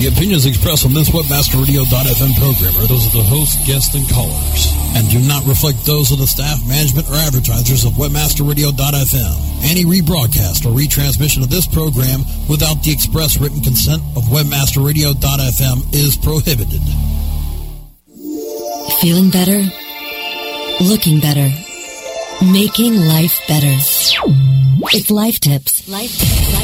The opinions expressed on this WebmasterRadio.fm program are those of the host, guests, and callers, and do not reflect those of the staff, management, or advertisers of WebmasterRadio.fm. Any rebroadcast or retransmission of this program without the express written consent of WebmasterRadio.fm is prohibited. Feeling better? Looking better? Making life better. It's Life Tips. Life Tips.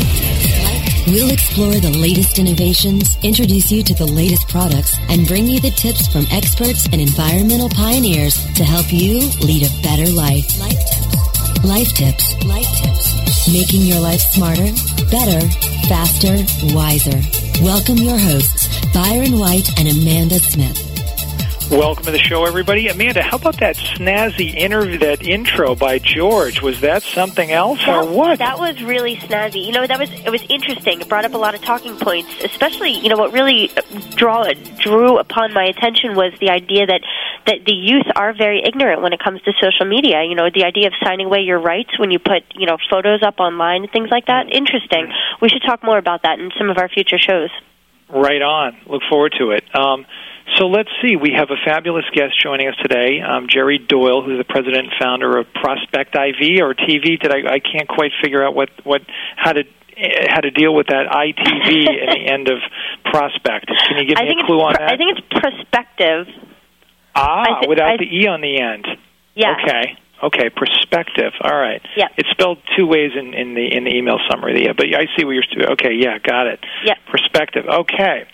We'll explore the latest innovations, introduce you to the latest products, and bring you the tips from experts and environmental pioneers to help you lead a better life. Life Tips. Life Tips. Life Tips. Making your life smarter, better, faster, wiser. Welcome your hosts, Byron White and Amanda Smith. Welcome to the show, everybody. Amanda, how about that snazzy interview, that intro by George? Was that something else that, or what? That was really snazzy. You know, that was it was interesting. It brought up a lot of talking points, especially you know what really draw drew upon my attention was the idea that that the youth are very ignorant when it comes to social media. You know, the idea of signing away your rights when you put you know photos up online and things like that. Interesting. We should talk more about that in some of our future shows. Right on. Look forward to it. Um, so let's see. We have a fabulous guest joining us today, um, Jerry Doyle, who's the president and founder of Prospect IV or TV. That I, I can't quite figure out what what how to how to deal with that ITV at the end of Prospect. Can you give me a clue on that? I think it's prospective. Ah, th- without I- the e on the end. Yeah. Okay. Okay, perspective. All right. Yeah. It's spelled two ways in, in the in the email summary. Yeah, but I see what you're. Okay, yeah, got it. Yeah. Perspective. Okay.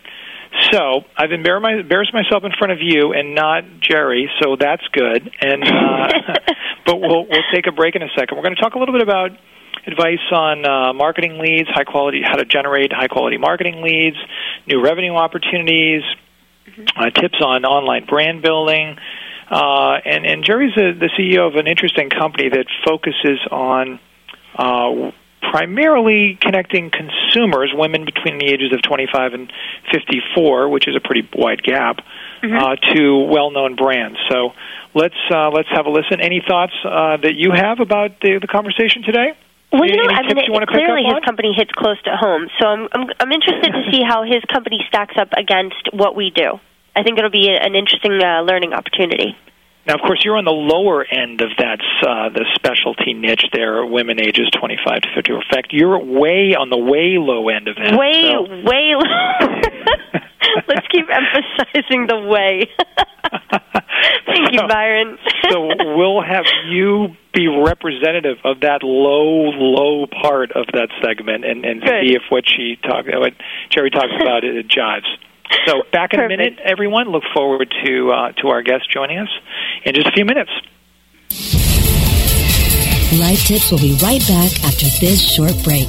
So I've embarrassed, my, embarrassed myself in front of you and not Jerry, so that's good. And uh, but we'll we'll take a break in a second. We're going to talk a little bit about advice on uh, marketing leads, high quality, how to generate high quality marketing leads, new revenue opportunities, uh, tips on online brand building. Uh, and, and Jerry's the, the CEO of an interesting company that focuses on uh, primarily connecting consumers, women between the ages of 25 and 54, which is a pretty wide gap, uh, to well-known brands. So let's uh, let's have a listen. Any thoughts uh, that you have about the, the conversation today? Well, you know, I mean, it, clearly his company hits close to home. So I'm, I'm I'm interested to see how his company stacks up against what we do. I think it'll be an interesting uh, learning opportunity. Now, of course, you're on the lower end of that uh, the specialty niche there, women ages 25 to 50. In fact, you're way on the way low end of that. Way, so- way. Low. Let's keep emphasizing the way. Thank you, So- Byron. so we'll have you be representative of that low, low part of that segment, and, and Good. see if what she talk, what Jerry talks about, it, it jives. So back in a minute, everyone. Look forward to uh, to our guest joining us in just a few minutes. Life Tips will be right back after this short break.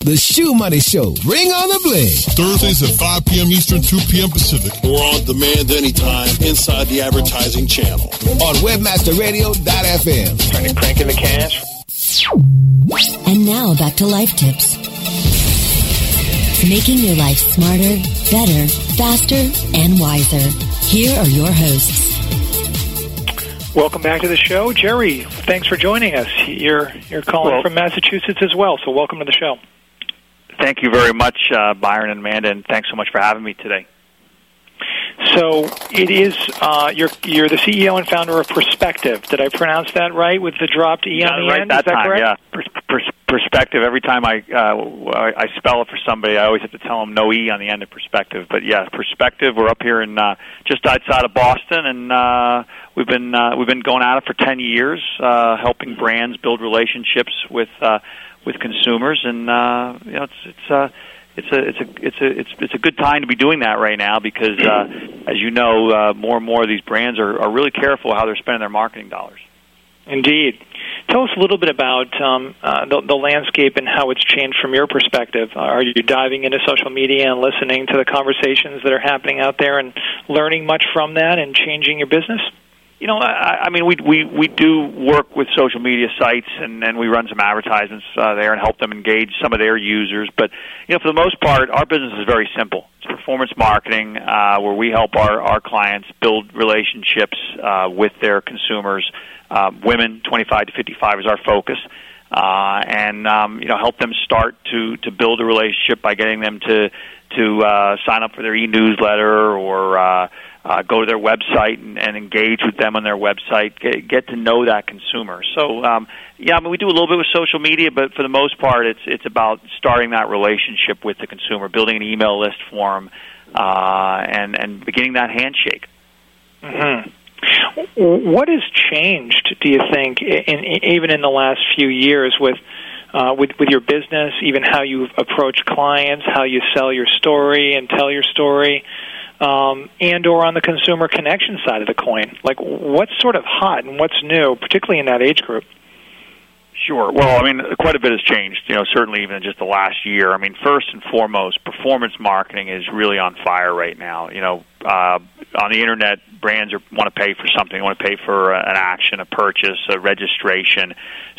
The ShoeMoney Show. Ring on the bling. Thursdays at 5 p.m. Eastern, 2 p.m. Pacific. Or on demand anytime inside the advertising channel. On webmasterradio.fm. Trying to crank in the cash. And now back to life tips. Making your life smarter, better, faster, and wiser. Here are your hosts. Welcome back to the show, Jerry. Thanks for joining us. You're you're calling Well- from Massachusetts as well, so welcome to the show. Thank you very much, uh, Byron and Amanda, and thanks so much for having me today. So it is uh, you're you're the CEO and founder of Prospectiv. Did I pronounce that right with the dropped e on the right end? that is that time, correct? yeah. Pers- pers- perspective. Every time I, uh, I I spell it for somebody, I always have to tell them no e on the end of prospectiv. But yeah, prospectiv. We're up here in uh, just outside of Boston, and uh, we've been uh, we've been going at it for ten years, uh, helping brands build relationships with uh, with consumers, and uh, you know it's it's. Uh, it's a it's a it's a it's it's a good time to be doing that right now because, uh, as you know, uh, more and more of these brands are, are really careful how they're spending their marketing dollars. Indeed. Tell us a little bit about um, uh, the, the landscape and how it's changed from your perspective. Are you diving into social media and listening to the conversations that are happening out there and learning much from that and changing your business? You know, I, I mean, we we we do work with social media sites, and we run some advertisements uh, there and help them engage some of their users. But you know, for the most part, our business is very simple. It's performance marketing, uh, where we help our our clients build relationships uh, with their consumers. Uh, women, 25 to 55 is our focus. Uh, and um, you know, help them start to to build a relationship by getting them to to uh, sign up for their e-newsletter or uh, uh, go to their website and, and engage with them on their website, get, get to know that consumer. So, um, yeah, I mean, we do a little bit with social media, but for the most part, it's it's about starting that relationship with the consumer, building an email list for them, uh, and and beginning that handshake. hmm What has changed, do you think, in, in, even in the last few years with uh, with with your business, even how you approach clients, how you sell your story and tell your story, um, and or on the consumer connection side of the coin? Like, what's sort of hot and what's new, particularly in that age group? Sure. Well, I mean, quite a bit has changed. You know, certainly even in just the last year. I mean, first and foremost, performance marketing is really on fire right now. You know, uh, on the internet, brands are, want to pay for something. They want to pay for an action, a purchase, a registration.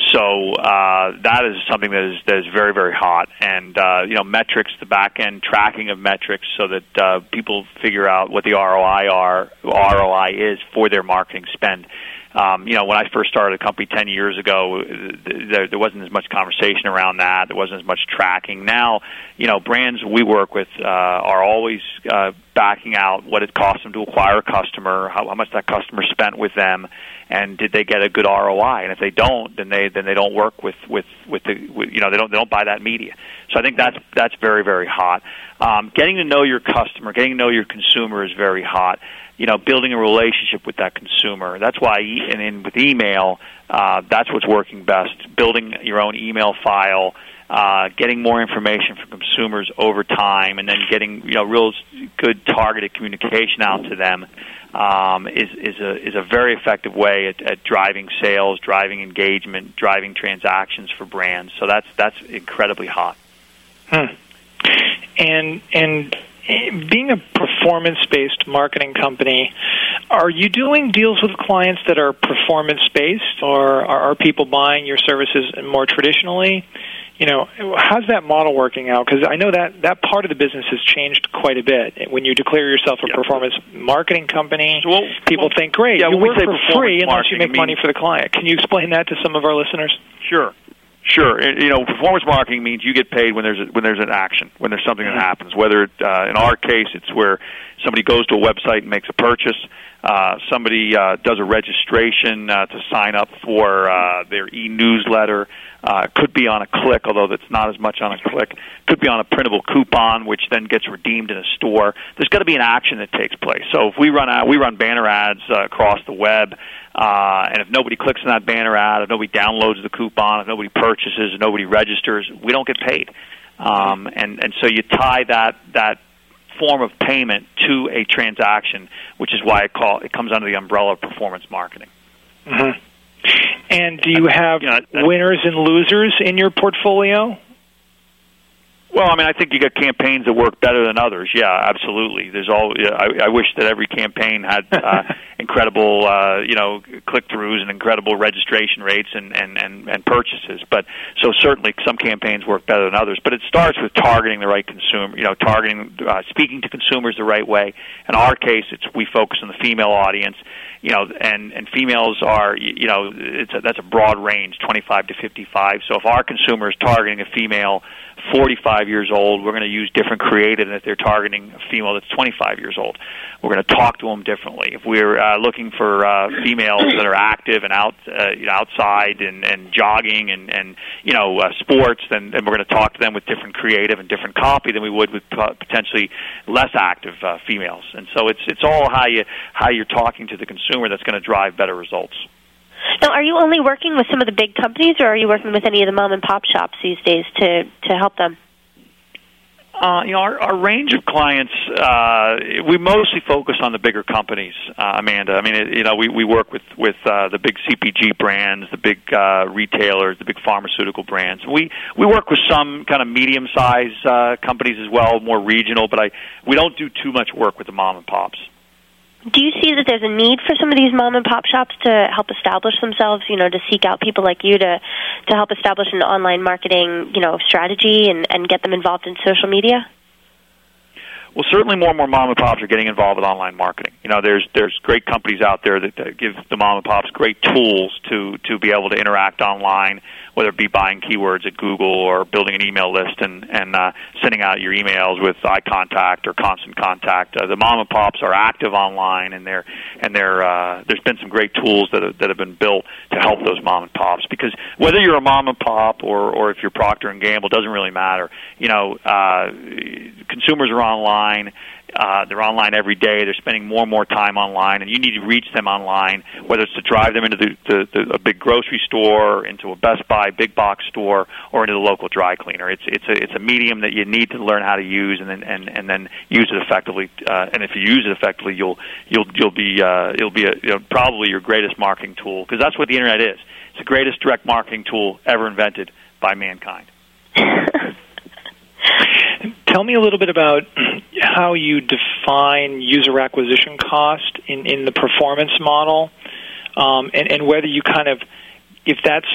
So uh, that is something that is that is very very hot. And uh, you know, metrics, the back end tracking of metrics, so that uh, people figure out what the ROI are ROI is for their marketing spend. Um, you know, when I first started a company 10 years ago, there, there wasn't as much conversation around that. There wasn't as much tracking. Now, you know, brands we work with uh, are always uh, backing out what it cost them to acquire a customer, how, how much that customer spent with them, and did they get a good ROI? And if they don't, then they then they don't work with with with the with, you know they don't they don't buy that media. So I think that's that's very very hot. Um, getting to know your customer, getting to know your consumer is very hot you know, building a relationship with that consumer. That's why, and in with email, uh, that's what's working best. Building your own email file, uh, getting more information from consumers over time, and then getting you know real good targeted communication out to them um, is is a is a very effective way at, at driving sales, driving engagement, driving transactions for brands. So that's that's incredibly hot. Hmm. And and being a performance-based marketing company, are you doing deals with clients that are performance-based, or are, are people buying your services more traditionally? You know, how's that model working out? Because I know that that part of the business has changed quite a bit. When you declare yourself a performance marketing company, people think, "Great, yeah, you work for free unless you make money means- for the client." Can you explain that to some of our listeners? Sure. Sure. You know, performance marketing means you get paid when there's a, when there's an action, when there's something that happens. Whether it, uh, in our case, it's where somebody goes to a website and makes a purchase, uh, somebody uh, does a registration uh, to sign up for uh, their e-newsletter. Uh, could be on a click, although that's not as much on a click. Could be on a printable coupon, which then gets redeemed in a store. There's got to be an action that takes place. So if we run out, we run banner ads uh, across the web. Uh, and if nobody clicks on that banner ad, if nobody downloads the coupon, if nobody purchases, if nobody registers, we don't get paid. Um, and and so you tie that that form of payment to a transaction, which is why I call it comes under the umbrella of performance marketing. hmm And do you have winners and losers in your portfolio? Well, I mean, I think you got campaigns that work better than others. Yeah, absolutely. There's all. Yeah, I, I wish that every campaign had uh, incredible, uh, you know, click-throughs and incredible registration rates and, and and and purchases. But so certainly some campaigns work better than others. But it starts with targeting the right consumer. You know, targeting, uh, speaking to consumers the right way. In our case, it's we focus on the female audience you know, and and females are, you know, it's a, that's a broad range, 25 to 55. So if our consumer is targeting a female 45 years old, we're going to use different creative than if they're targeting a female that's 25 years old. We're going to talk to them differently. If we're uh, looking for uh, females that are active and out, uh, you know, outside and, and jogging and, and you know uh, sports, then, then we're going to talk to them with different creative and different copy than we would with potentially less active uh, females. And so it's it's all how you how you're talking to the consumer that's going to drive better results. Now, are you only working with some of the big companies, or are you working with any of the mom and pop shops these days to to help them? Uh, you know, our, our range of clients, uh, we mostly focus on the bigger companies, uh, Amanda. I mean, it, you know, we, we work with, with uh, the big CPG brands, the big uh, retailers, the big pharmaceutical brands. We, we work with some kind of medium-sized uh, companies as well, more regional, but I, we don't do too much work with the mom and pops do you see that there's a need for some of these mom and pop shops to help establish themselves you know to seek out people like you to to help establish an online marketing you know strategy and and get them involved in social media well, certainly more and more mom and pops are getting involved with online marketing. You know, there's there's great companies out there that, that give the mom and pops great tools to to be able to interact online, whether it be buying keywords at Google or building an email list and and uh, sending out your emails with iContact or constant contact. Uh, the mom and pops are active online, and they're and they're uh, there's been some great tools that have, that have been built to help those mom and pops because whether you're a mom and pop or or if you're Procter and Gamble doesn't really matter. You know, uh, consumers are online. Uh, they're online every day. They're spending more and more time online, and you need to reach them online, whether it's to drive them into the, the, the, a big grocery store, into a Best Buy big box store, or into the local dry cleaner. It's it's a it's a medium that you need to learn how to use, and then and, and then use it effectively. Uh, and if you use it effectively, you'll you'll you'll be uh, it'll be a, you know, probably your greatest marketing tool because that's what the internet is. It's the greatest direct marketing tool ever invented by mankind. Tell me a little bit about how you define user acquisition cost in, in the performance model, um, and, and whether you kind of, if that's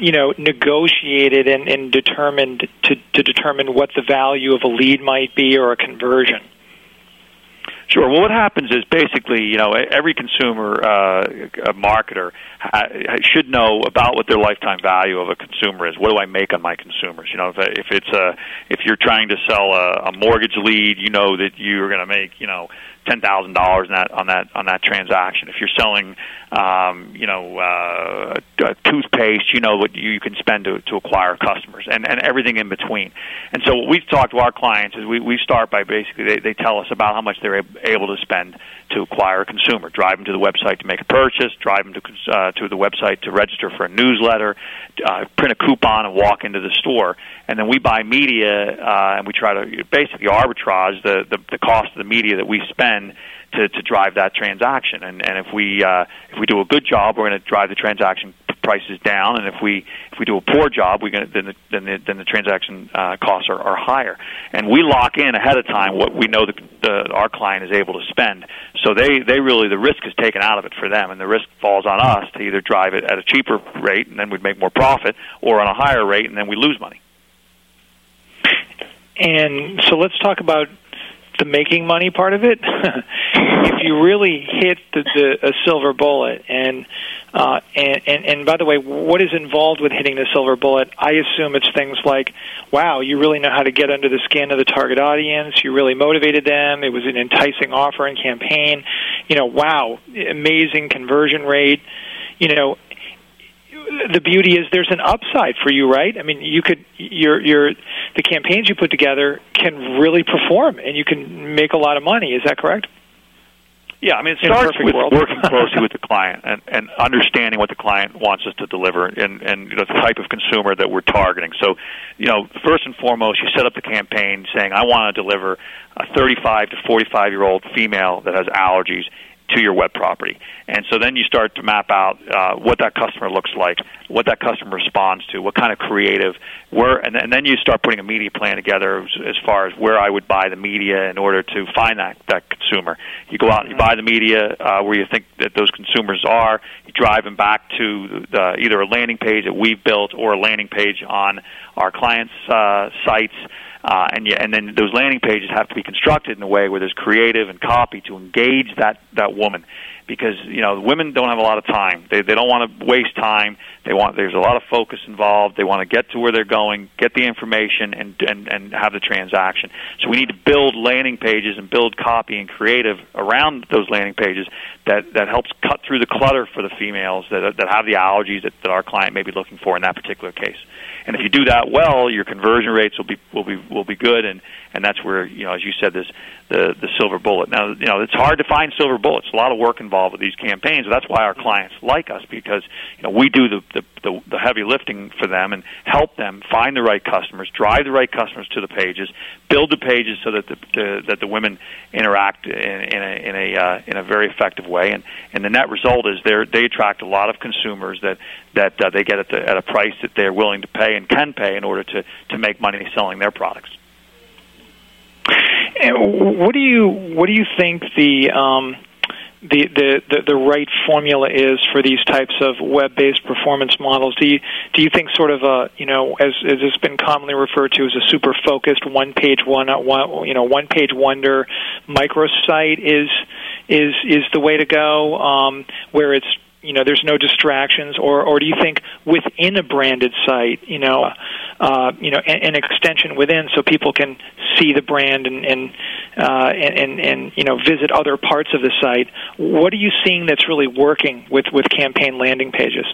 you know negotiated and, and determined to, to determine what the value of a lead might be or a conversion. Sure. Well, what happens is basically, you know, every consumer uh, marketer should know about what their lifetime value of a consumer is. What do I make on my consumers? You know, if, if it's a if you're trying to sell a, a mortgage lead, you know that you're going to make, you know, ten thousand dollars on that on that on that transaction. If you're selling, um, you know, uh, toothpaste, you know what you, you can spend to, to acquire customers, and and everything in between. And so what we've talked to our clients is we we start by basically they, they tell us about how much they're able to spend to acquire a consumer, drive them to the website to make a purchase, drive them to uh, to the website to register for a newsletter, uh, print a coupon, and walk into the store. And then we buy media, uh, and we try to basically arbitrage the, the the cost of the media that we spend to to drive that transaction. And and if we uh, if we do a good job, we're going to drive the transaction prices down, and if we if we do a poor job, we then the, then the, then the transaction uh, costs are, are higher, and we lock in ahead of time what we know the, the our client is able to spend. So they they really the risk is taken out of it for them, and the risk falls on us to either drive it at a cheaper rate and then we'd make more profit, or on a higher rate and then we lose money. And so let's talk about the making money part of it. if you really hit the, the a silver bullet, and, uh, and and and by the way, what is involved with hitting the silver bullet? I assume it's things like, wow, you really know how to get under the skin of the target audience. You really motivated them. It was an enticing offer and campaign. You know, wow, amazing conversion rate. You know, the beauty is there's an upside for you, right? I mean, you could your your the campaigns you put together can really perform, and you can make a lot of money. Is that correct? Yeah, I mean, it starts with world. working closely with the client and, and understanding what the client wants us to deliver and, and you know, the type of consumer that we're targeting. So, you know, first and foremost, you set up the campaign saying, I want to deliver a 35 to 45 year old female that has allergies to your web property. And so then you start to map out uh, what that customer looks like, what that customer responds to, what kind of creative, where, and, and then you start putting a media plan together as, as far as where I would buy the media in order to find that that consumer. You go out and you buy the media uh, where you think that those consumers are. You drive them back to the, either a landing page that we've built or a landing page on our clients' uh, sites. Uh, and yeah, and then those landing pages have to be constructed in a way where there's creative and copy to engage that that woman, because you know women don't have a lot of time. They they don't want to waste time. They want there's a lot of focus involved. They want to get to where they're going, get the information, and and and have the transaction. So we need to build landing pages and build copy and creative around those landing pages that that helps cut through the clutter for the females that that have the allergies that, that our client may be looking for in that particular case. And if you do that well, your conversion rates will be will be will be good, and and that's where you know, as you said, this the the silver bullet. Now, you know, it's hard to find silver bullets. A lot of work involved with these campaigns. So that's why our clients like us because you know we do the the, the the heavy lifting for them and help them find the right customers, drive the right customers to the pages, build the pages so that the, the that the women interact in, in a in a uh, in a very effective way, and and the net result is they they attract a lot of consumers that that uh, they get at, the, at a price that they're willing to pay and can pay in order to to make money selling their products. And what do you what do you think the um, the, the, the, the right formula is for these types of web-based performance models? Do you do you think sort of a you know as as it's been commonly referred to as a super focused one page one, one you know one page wonder microsite is is is the way to go um, where it's you know there's no distractions or or do you think within a branded site you know uh, you know an, an extension within so people can see the brand and and, uh, and and and you know visit other parts of the site? What are you seeing that's really working with with campaign landing pages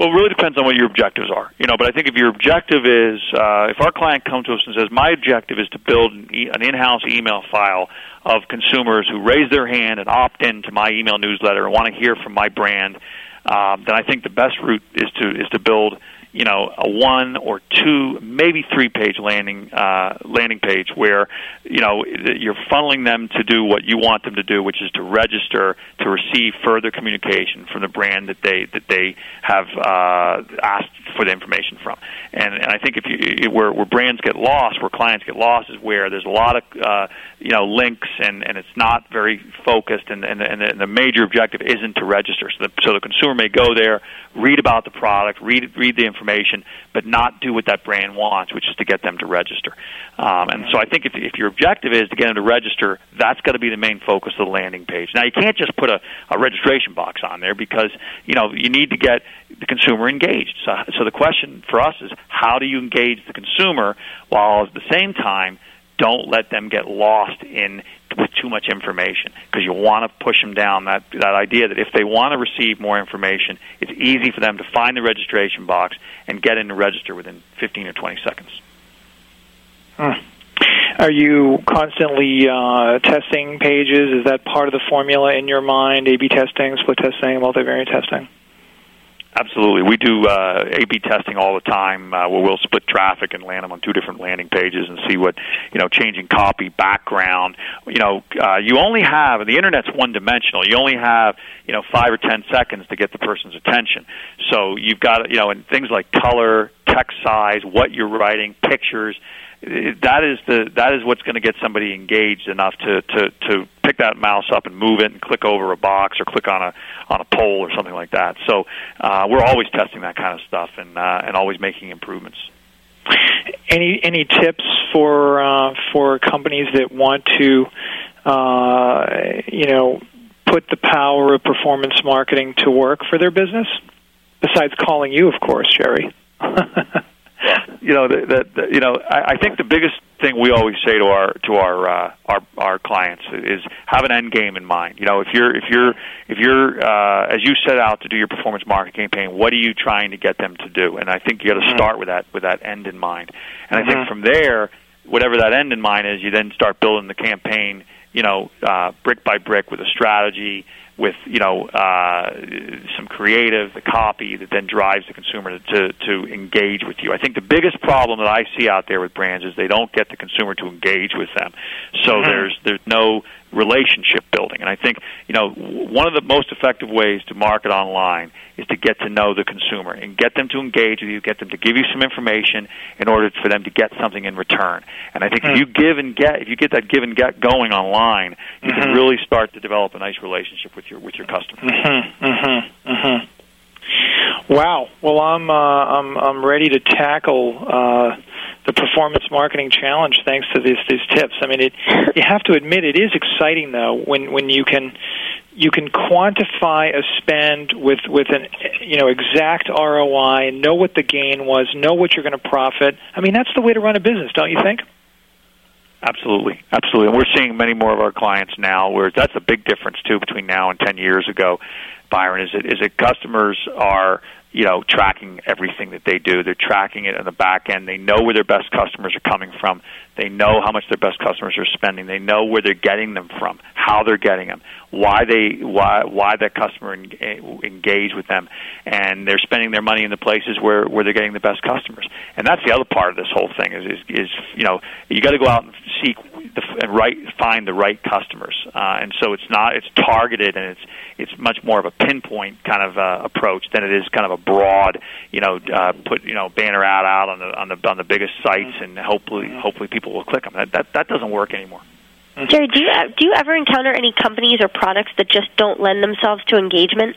well, it really depends on what your objectives are, you know. But I think if your objective is, uh, if our client comes to us and says, "My objective is to build an, e- an in-house email file of consumers who raise their hand and opt in to my email newsletter and want to hear from my brand," um, then I think the best route is to is to build you know a one or two maybe three page landing uh, landing page where you know you're funneling them to do what you want them to do which is to register to receive further communication from the brand that they that they have uh, asked for the information from. And and I think if you where where brands get lost where clients get lost is where there's a lot of uh, you know links and and it's not very focused and and, and the major objective isn't to register. So the, so the consumer may go there read about the product read read the information information, but not do what that brand wants, which is to get them to register. Um, and so I think if, if your objective is to get them to register, that's got to be the main focus of the landing page. Now you can't just put a, a registration box on there because you know you need to get the consumer engaged. So, so the question for us is how do you engage the consumer while at the same time don't let them get lost in with too much information because you want to push them down that that idea that if they want to receive more information, it's easy for them to find the registration box and get in to register within 15 or 20 seconds. Hmm. Are you constantly uh, testing pages? Is that part of the formula in your mind? A/B testing, split testing, multivariate testing. Absolutely, we do uh, A/B testing all the time, uh, where we'll split traffic and land them on two different landing pages and see what you know, changing copy, background. You know, uh, you only have the internet's one dimensional. You only have you know five or ten seconds to get the person's attention. So you've got you know, and things like color, text size, what you're writing, pictures that is the that is what's going to get somebody engaged enough to to to pick that mouse up and move it and click over a box or click on a on a poll or something like that. So uh, we're always testing that kind of stuff and uh, and always making improvements. Any any tips for uh, for companies that want to uh, you know put the power of performance marketing to work for their business? Besides calling you, of course, Jerry. you know that the, you know I, I think the biggest thing we always say to our to our uh, our our clients is have an end game in mind. You know, if you're if you're if you're uh, as you set out to do your performance marketing campaign, what are you trying to get them to do? And I think you got to mm-hmm. start with that with that end in mind. And mm-hmm. I think mm-hmm. from there, whatever that end in mind is, you then start building the campaign. You know, uh, brick by brick with a strategy with you know uh, some creative, the copy that then drives the consumer to to engage with you. I think the biggest problem that I see out there with brands is they don't get the consumer to engage with them. So mm-hmm. there's there's no relationship building. And I think you know one of the most effective ways to market online is to get to know the consumer and get them to engage with you, get them to give you some information in order for them to get something in return. And I think Mm-hmm. if you give and get, if you get that give and get going online, you can Mhm. really start to develop a nice relationship with your with your customer. Mm-hmm, mm-hmm, mm-hmm. Wow. Well, I'm uh, I'm I'm ready to tackle uh, the performance marketing challenge thanks to these these tips. I mean, it you have to admit it is exciting though when when you can you can quantify a spend with with an you know exact ROI, know what the gain was, know what you're going to profit. I mean, that's the way to run a business, don't you think? Absolutely, absolutely, and we're seeing many more of our clients now. Where that's a big difference too between now and ten years ago. Byron is it is it customers are you know tracking everything that they do. They're tracking it on the back end. They know where their best customers are coming from. They know how much their best customers are spending. They know where they're getting them from, how they're getting them, why they why why that customer en- engage with them, and they're spending their money in the places where where they're getting the best customers. And that's the other part of this whole thing is is, is you know you got to go out and seek the, and right find the right customers. Uh, and so it's not it's targeted and it's it's much more of a pinpoint kind of uh, approach than it is kind of a broad you know uh, put you know banner ad out on the on the on the biggest sites and hopefully hopefully people will click them. That that, that doesn't work anymore. Jerry, do you do you ever encounter any companies or products that just don't lend themselves to engagement?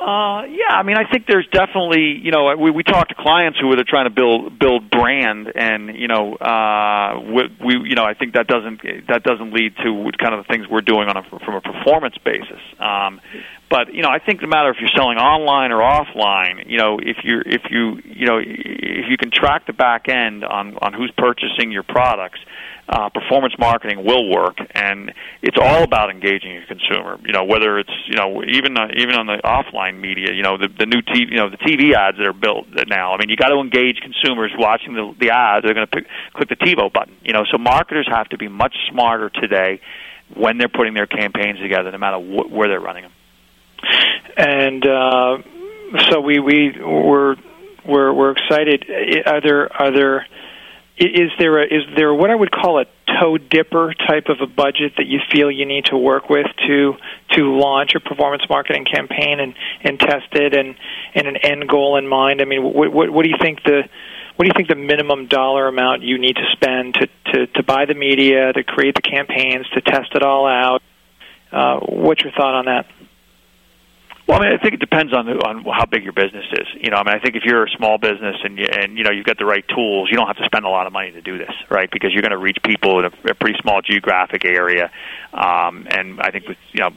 Uh, yeah, I mean, I think there's definitely, you know, we we talk to clients who are trying to build build brand, and you know, uh, we, we you know, I think that doesn't that doesn't lead to kind of the things we're doing on a from a performance basis. Um, but you know, I think no matter if you're selling online or offline, you know, if you're if you you know if you can track the back end on on who's purchasing your products, uh, performance marketing will work, and it's all about engaging your consumer. You know, whether it's you know even uh, even on the offline media, you know the the new TV, you know the TV ads that are built now. I mean, you got to engage consumers watching the the ads. They're going to click the TiVo button. You know, so marketers have to be much smarter today when they're putting their campaigns together, no matter wh- where they're running them. and uh, so we we we're we're we're excited. Are there are there is there a, is there what I would call a toe dipper type of a budget that you feel you need to work with to to launch a performance marketing campaign and and test it and and an end goal in mind? I mean, what what, what do you think the what do you think the minimum dollar amount you need to spend to, to, to buy the media, to create the campaigns, to test it all out? Uh, what's your thought on that? Well, I mean, I think it depends on the, on how big your business is. You know, I mean, I think if you're a small business and you, and you know you've got the right tools, you don't have to spend a lot of money to do this, right? Because you're going to reach people in a, a pretty small geographic area, um, and I think with you know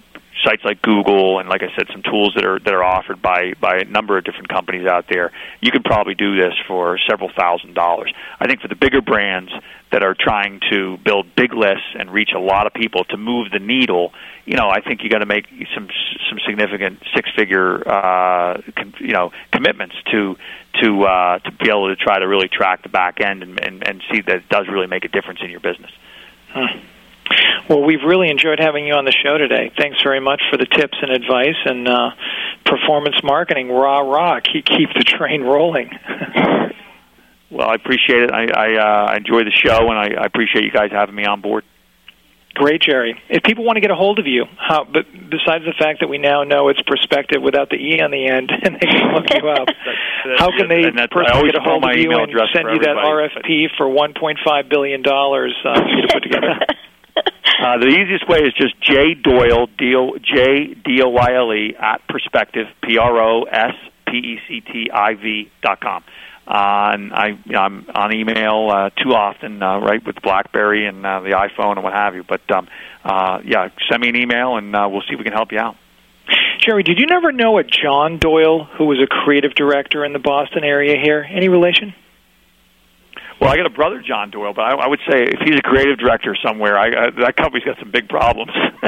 sites like Google and like I said, some tools that are that are offered by by a number of different companies out there, you can probably do this for several thousand dollars. I think for the bigger brands that are trying to build big lists and reach a lot of people to move the needle, you know, I think you got to make some some significant six figure uh, con, you know commitments to to uh, to be able to try to really track the back end and, and and see that it does really make a difference in your business. Hmm. Well, we've really enjoyed having you on the show today. Thanks very much for the tips and advice and uh, performance marketing. Rah rah! Keep keep the train rolling. well, I appreciate it. I, I uh, enjoy the show, and I, I appreciate you guys having me on board. Great, Jerry. If people want to get a hold of you, how, but besides the fact that we now know it's perspective without the e on the end, and they can look you up, how can they personally get a hold of you and send you that RFP for 1.5 billion dollars uh, for you to put together? Uh, the easiest way is just J Doyle, J D O Y L E at prospectiv P R O S P E C T I V dot com. Uh, and I, you know, I'm on email uh, too often, uh, right, with BlackBerry and uh, the iPhone and what have you. But um, uh, yeah, send me an email and uh, we'll see if we can help you out. Jerry, did you never know a John Doyle who was a creative director in the Boston area here? Any relation? Well, I got a brother, John Doyle, but I, I would say if he's a creative director somewhere, I, I, that company's got some big problems.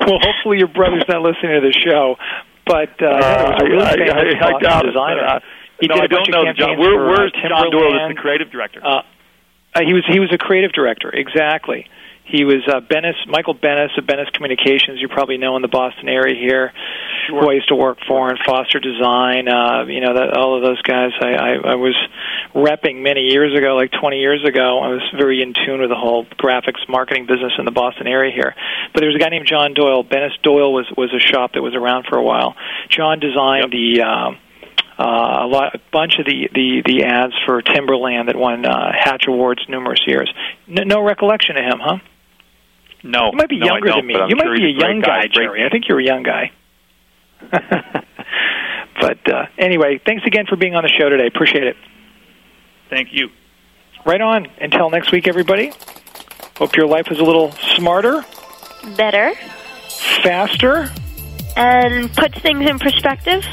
well, hopefully your brother's not listening to the show. But uh, uh, he was a really famous I, I, I doubt designer. It, uh, he no, did I a bunch don't know John. campaigns Where, for, where's uh, John Doyle? Is the creative director. Uh, uh, he was he was a creative director, exactly. He was uh, Bennis, Michael Bennis of Bennis Communications. You probably know in the Boston area here. who I used to work for, and Foster Design. Uh, you know, that all of those guys. I, I, I was repping many years ago, like 20 years ago. I was very in tune with the whole graphics marketing business in the Boston area here. But there was a guy named John Doyle. Bennis Doyle was was a shop that was around for a while. John designed yep. the. Uh, uh, a lot, a bunch of the, the, the ads for Timberland that won uh, Hatch Awards numerous years. No, no recollection of him, huh? No, you might be no, younger than me. You might sure be a young guy, guy, Jerry. I think you're a young guy. but uh, anyway, thanks again for being on the show today. Appreciate it. Thank you. Right on. Until next week, everybody. Hope your life is a little smarter, better, faster, and puts things in perspective.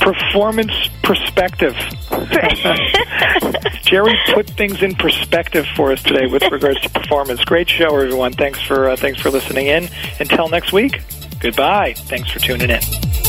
Performance perspective. Jerry put things in perspective for us today with regards to performance. Great show, everyone. Thanks for uh, thanks for listening in. Until next week. Goodbye. Thanks for tuning in.